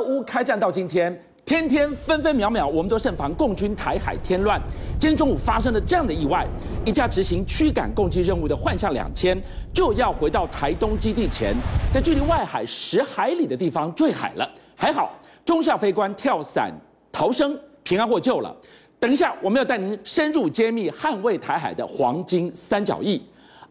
乌开战到今天，天天分分秒秒，我们都慎防共军台海添乱。今天中午发生了这样的意外，一架执行驱赶共机任务的幻象两千就要回到台东基地前，在距离外海十海里的地方坠海了。还好，中校飞官跳伞逃生，平安获救了。等一下，我们要带您深入揭秘捍卫台海的黄金三角翼。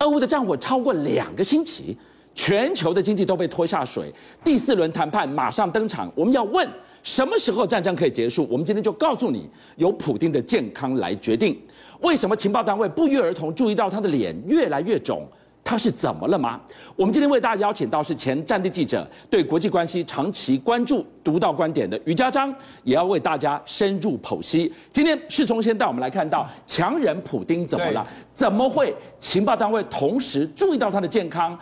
俄乌的战火超过两个星期，全球的经济都被拖下水，第四轮谈判马上登场。我们要问。什么时候战争可以结束？我们今天就告诉你，由普丁的健康来决定。为什么情报单位不约而同注意到他的脸越来越肿？他是怎么了吗？我们今天为大家邀请到是前战地记者，对国际关系长期关注、独到观点的于家章，也要为大家深入剖析。今天世聪先带我们来看到强人普丁怎么了？怎么会情报单位同时注意到他的健康？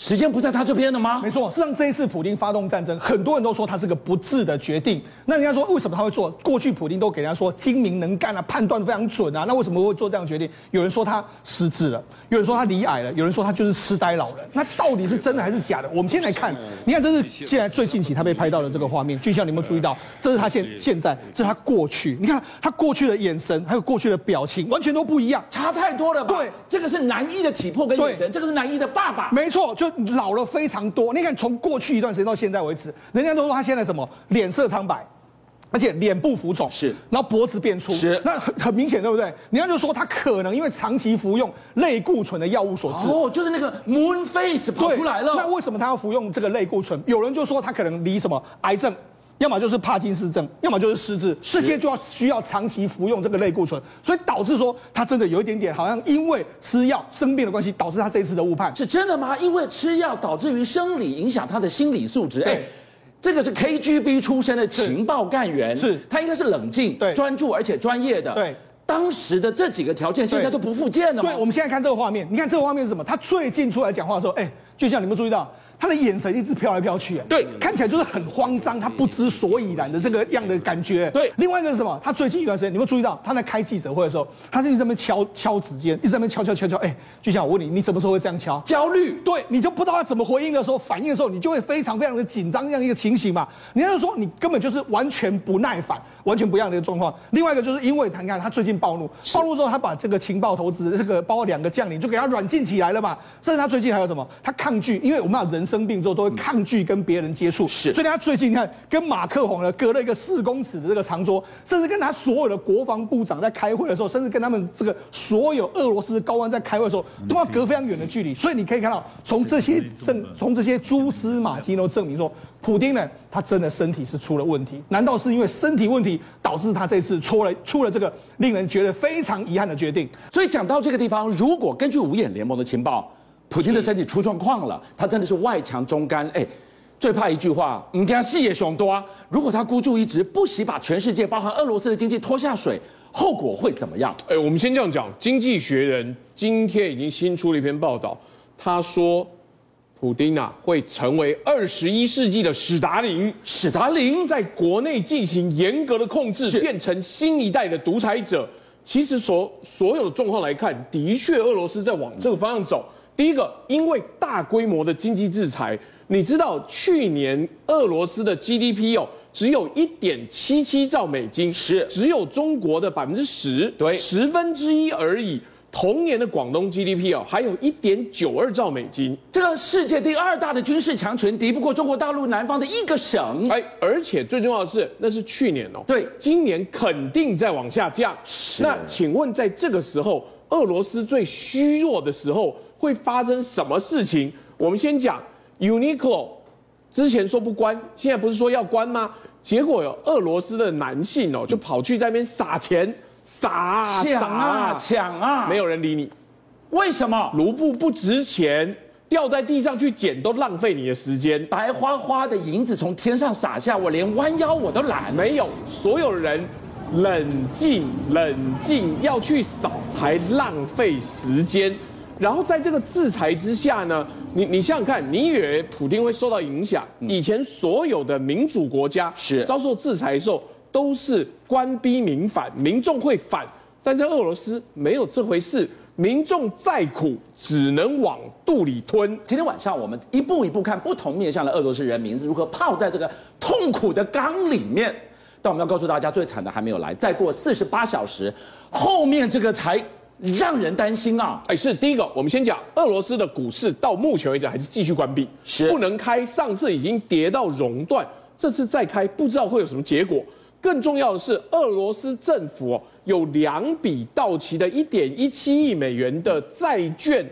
时间不在他这边了吗？没错，实际上这一次普京发动战争，很多人都说他是个不智的决定。那人家说为什么他会做？过去普京都给人家说精明能干啊，判断非常准啊。那为什么会做这样决定？有人说他失智了，有人说他离矮了，有人说他就是痴呆老人。那到底是真的还是假的？我们先来看，你看这是现在最近期他被拍到的这个画面。俊孝，你有没有注意到？这是他现现在，这是他过去。你看他过去的眼神，还有过去的表情，完全都不一样，差太多了吧？对，这个是男一的体魄跟眼神，这个是男一的爸爸。没错，就老。了非常多，你看从过去一段时间到现在为止，人家都说他现在什么脸色苍白，而且脸部浮肿，是，然后脖子变粗，是，那很很明显，对不对？人家就说他可能因为长期服用类固醇的药物所致，哦，就是那个 Moon Face 跑出来了。那为什么他要服用这个类固醇？有人就说他可能离什么癌症。要么就是帕金斯症，要么就是失智，这些就要需要长期服用这个类固醇，所以导致说他真的有一点点好像因为吃药生病的关系，导致他这一次的误判。是真的吗？因为吃药导致于生理影响他的心理素质？哎，这个是 KGB 出身的情报干员，是他应该是冷静、对专注而且专业的。对，当时的这几个条件现在都不复见了吗？对，我们现在看这个画面，你看这个画面是什么？他最近出来讲话的时候，哎，就像你们注意到。他的眼神一直飘来飘去，对，看起来就是很慌张，他不知所以然的这个样的感觉。对，另外一个是什么？他最近一段时间，你有没有注意到他在开记者会的时候，他一直在那边敲敲指尖，一直在那边敲敲敲敲。哎，就像我问你，你什么时候会这样敲？焦虑。对，你就不知道他怎么回应的时候，反应的时候，你就会非常非常的紧张这样一个情形嘛。你要是说你根本就是完全不耐烦，完全不一样的一个状况。另外一个就是因为他，你看他最近暴怒，暴怒之后他把这个情报投资这个包括两个将领就给他软禁起来了嘛。甚至他最近还有什么？他抗拒，因为我们讲人生病之后都会抗。拒跟别人接触，是，所以他最近看跟马克宏呢隔了一个四公尺的这个长桌，甚至跟他所有的国防部长在开会的时候，甚至跟他们这个所有俄罗斯高官在开会的时候，都要隔非常远的距离。所以你可以看到，从这些证，从这些蛛丝马迹都证明说，普京呢，他真的身体是出了问题。难道是因为身体问题导致他这次出了出了这个令人觉得非常遗憾的决定？所以讲到这个地方，如果根据五眼联盟的情报。普京的身体出状况了，他真的是外强中干。哎，最怕一句话，你看视野熊多啊。如果他孤注一掷，不惜把全世界，包含俄罗斯的经济拖下水，后果会怎么样？哎，我们先这样讲，《经济学人》今天已经新出了一篇报道，他说，普丁啊会成为二十一世纪的史达林。史达林在国内进行严格的控制，变成新一代的独裁者。其实所所有的状况来看，的确俄罗斯在往这个方向走。第一个，因为大规模的经济制裁，你知道去年俄罗斯的 GDP 哦，只有一点七七兆美金，是只有中国的百分之十，对，十分之一而已。同年的广东 GDP 哦，还有一点九二兆美金，这个世界第二大的军事强权，敌不过中国大陆南方的一个省。哎，而且最重要的是，那是去年哦，对，今年肯定在往下降。是，那请问在这个时候，俄罗斯最虚弱的时候，会发生什么事情？我们先讲 Uniqlo，之前说不关，现在不是说要关吗？结果有俄罗斯的男性哦，就跑去在那边撒钱，撒抢啊抢啊，没有人理你，为什么？卢布不值钱，掉在地上去捡都浪费你的时间，白花花的银子从天上洒下，我连弯腰我都懒。没有，所有人冷静冷静，要去扫还浪费时间。然后在这个制裁之下呢，你你想想看，你以为普京会受到影响？以前所有的民主国家是遭受制裁的时候，都是官逼民反，民众会反。但在俄罗斯没有这回事，民众再苦只能往肚里吞。今天晚上我们一步一步看不同面向的俄罗斯人民是如何泡在这个痛苦的缸里面。但我们要告诉大家，最惨的还没有来，再过四十八小时，后面这个才让人担心啊！哎，是第一个，我们先讲俄罗斯的股市到目前为止还是继续关闭，是不能开。上次已经跌到熔断，这次再开不知道会有什么结果。更重要的是，俄罗斯政府有两笔到期的一点一七亿美元的债券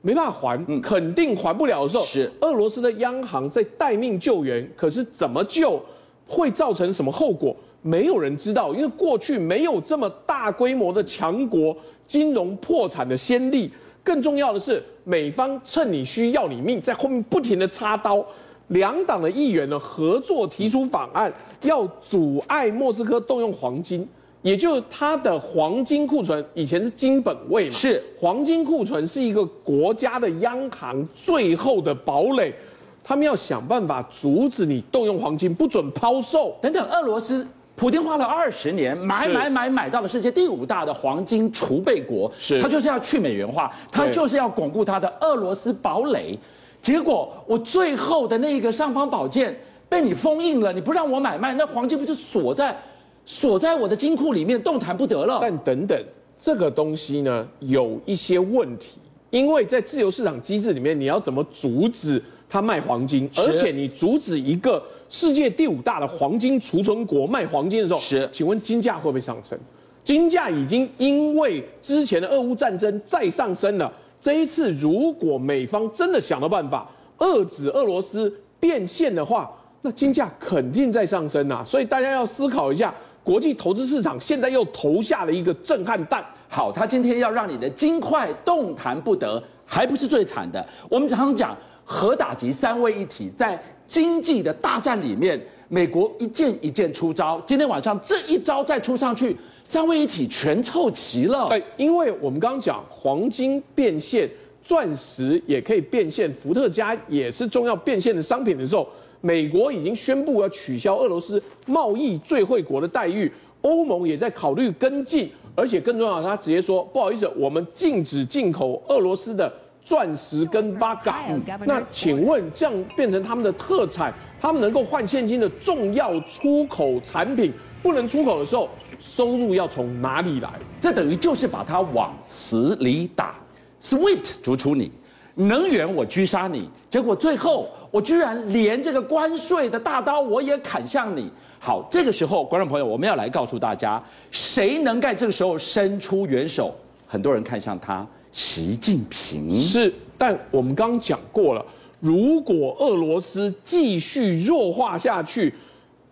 没办法还，嗯，肯定还不了的时候，是俄罗斯的央行在待命救援，可是怎么救？会造成什么后果？没有人知道，因为过去没有这么大规模的强国金融破产的先例。更重要的是，美方趁你需要你命，在后面不停的插刀。两党的议员呢合作提出法案，要阻碍莫斯科动用黄金，也就是它的黄金库存以前是金本位嘛，是黄金库存是一个国家的央行最后的堡垒。他们要想办法阻止你动用黄金，不准抛售等等。俄罗斯普京花了二十年买买买买到了世界第五大的黄金储备国，是他就是要去美元化，他就是要巩固他的俄罗斯堡垒。结果我最后的那个尚方宝剑被你封印了，你不让我买卖，那黄金不就锁在锁在我的金库里面动弹不得了？但等等，这个东西呢有一些问题，因为在自由市场机制里面，你要怎么阻止？他卖黄金，而且你阻止一个世界第五大的黄金储存国卖黄金的时候，是，请问金价会不会上升？金价已经因为之前的俄乌战争再上升了。这一次如果美方真的想到办法遏制俄罗斯变现的话，那金价肯定在上升啊！所以大家要思考一下，国际投资市场现在又投下了一个震撼弹。好，他今天要让你的金块动弹不得，还不是最惨的。我们常常讲。核打击三位一体，在经济的大战里面，美国一件一件出招。今天晚上这一招再出上去，三位一体全凑齐了。对，因为我们刚刚讲黄金变现，钻石也可以变现，伏特加也是重要变现的商品的时候，美国已经宣布要取消俄罗斯贸易最惠国的待遇，欧盟也在考虑跟进，而且更重要的，他直接说不好意思，我们禁止进口俄罗斯的。钻石跟八嘎，那请问这样变成他们的特产，他们能够换现金的重要出口产品不能出口的时候，收入要从哪里来？这等于就是把它往死里打。SWIFT 逐出你，能源我狙杀你，结果最后我居然连这个关税的大刀我也砍向你。好，这个时候观众朋友，我们要来告诉大家，谁能在这个时候伸出援手？很多人看向他。习近平是，但我们刚刚讲过了，如果俄罗斯继续弱化下去，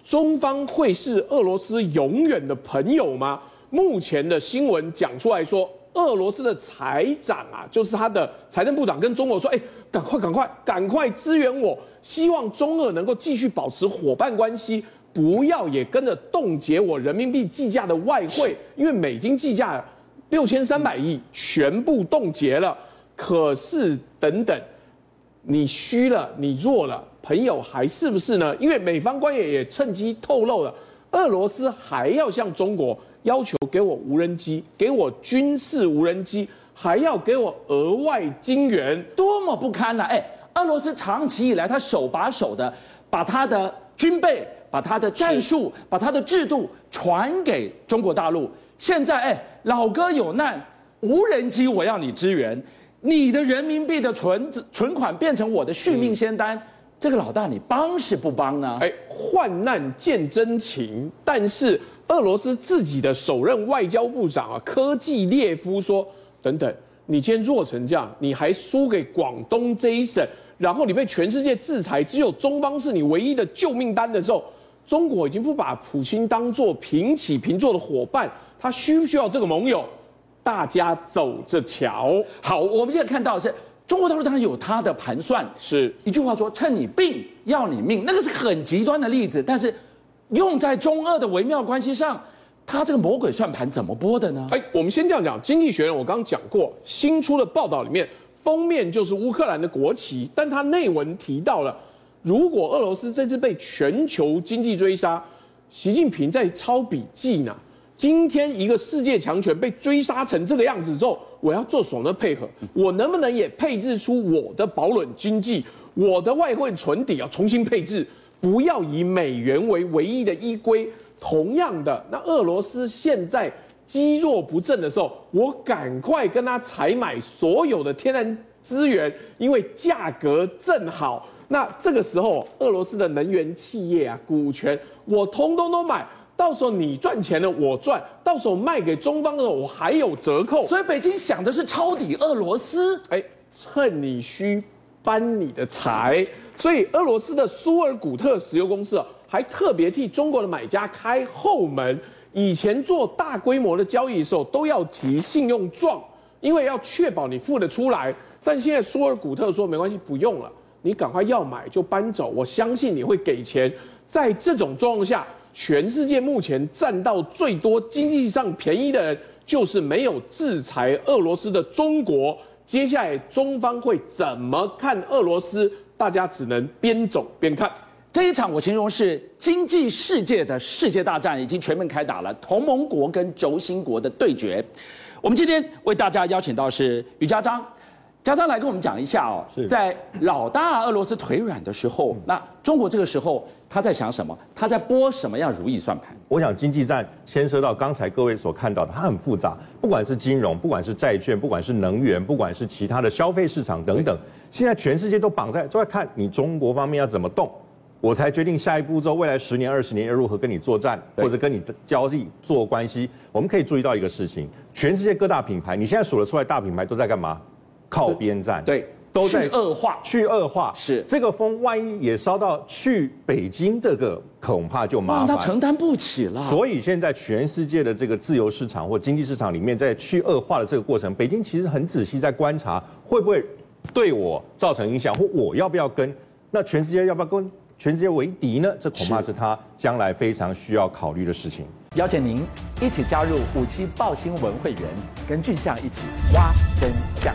中方会是俄罗斯永远的朋友吗？目前的新闻讲出来说，俄罗斯的财长啊，就是他的财政部长跟中国说，哎，赶快赶快赶快支援我，希望中俄能够继续保持伙伴关系，不要也跟着冻结我人民币计价的外汇，因为美金计价。六千三百亿全部冻结了，可是等等，你虚了，你弱了，朋友还是不是呢？因为美方官员也趁机透露了，俄罗斯还要向中国要求给我无人机，给我军事无人机，还要给我额外金元，多么不堪呐！哎，俄罗斯长期以来，他手把手的把他的军备、把他的战术、把他的制度传给中国大陆。现在哎，老哥有难，无人机我要你支援，你的人民币的存存款变成我的续命仙丹，这个老大你帮是不帮呢？哎，患难见真情。但是俄罗斯自己的首任外交部长啊，科技列夫说：等等，你今天弱成这样，你还输给广东这一省，然后你被全世界制裁，只有中方是你唯一的救命单的时候，中国已经不把普京当做平起平坐的伙伴。他需不需要这个盟友？大家走着瞧。好，我们现在看到的是中国大陆当然有他的盘算，是一句话说：趁你病要你命，那个是很极端的例子。但是用在中俄的微妙关系上，他这个魔鬼算盘怎么拨的呢？哎，我们先这样讲，《经济学人》我刚刚讲过，新出的报道里面封面就是乌克兰的国旗，但他内文提到了，如果俄罗斯这次被全球经济追杀，习近平在抄笔记呢。今天一个世界强权被追杀成这个样子之后，我要做什么配合？我能不能也配置出我的保暖经济？我的外汇存底要重新配置，不要以美元为唯一的依归。同样的，那俄罗斯现在积弱不振的时候，我赶快跟他采买所有的天然资源，因为价格正好。那这个时候，俄罗斯的能源企业啊，股权我通通都买，到时候你赚钱了，我赚；到时候卖给中方的时候，我还有折扣。所以北京想的是抄底俄罗斯，哎，趁你虚搬你的财。所以俄罗斯的苏尔古特石油公司啊，还特别替中国的买家开后门。以前做大规模的交易的时候，都要提信用状，因为要确保你付得出来。但现在苏尔古特说没关系，不用了。你赶快要买就搬走，我相信你会给钱。在这种状况下，全世界目前占到最多经济上便宜的人，就是没有制裁俄罗斯的中国。接下来中方会怎么看俄罗斯？大家只能边走边看。这一场我形容是经济世界的世界大战已经全面开打了，同盟国跟轴心国的对决。我们今天为大家邀请到是于家璋。家璋来跟我们讲一下哦，在老大俄罗斯腿软的时候，那中国这个时候他在想什么？他在拨什么样如意算盘？我想经济战牵涉到刚才各位所看到的，它很复杂，不管是金融，不管是债券，不管是能源，不管是其他的消费市场等等，现在全世界都绑在都在看你中国方面要怎么动，我才决定下一步之后未来十年、二十年要如何跟你作战，或者跟你的交易做关系。我们可以注意到一个事情，全世界各大品牌，你现在数得出来大品牌都在干嘛？靠边站，对，都在恶化，去恶化，是这个风，万一也烧到去北京，这个恐怕就麻烦，他承担不起了。所以现在全世界的这个自由市场或经济市场里面，在去恶化的这个过程，北京其实很仔细在观察，会不会对我造成影响，或我要不要跟？那全世界要不要跟全世界为敌呢？这恐怕是他将来非常需要考虑的事情。邀请您一起加入五七报新闻会员，跟俊相一起挖真相。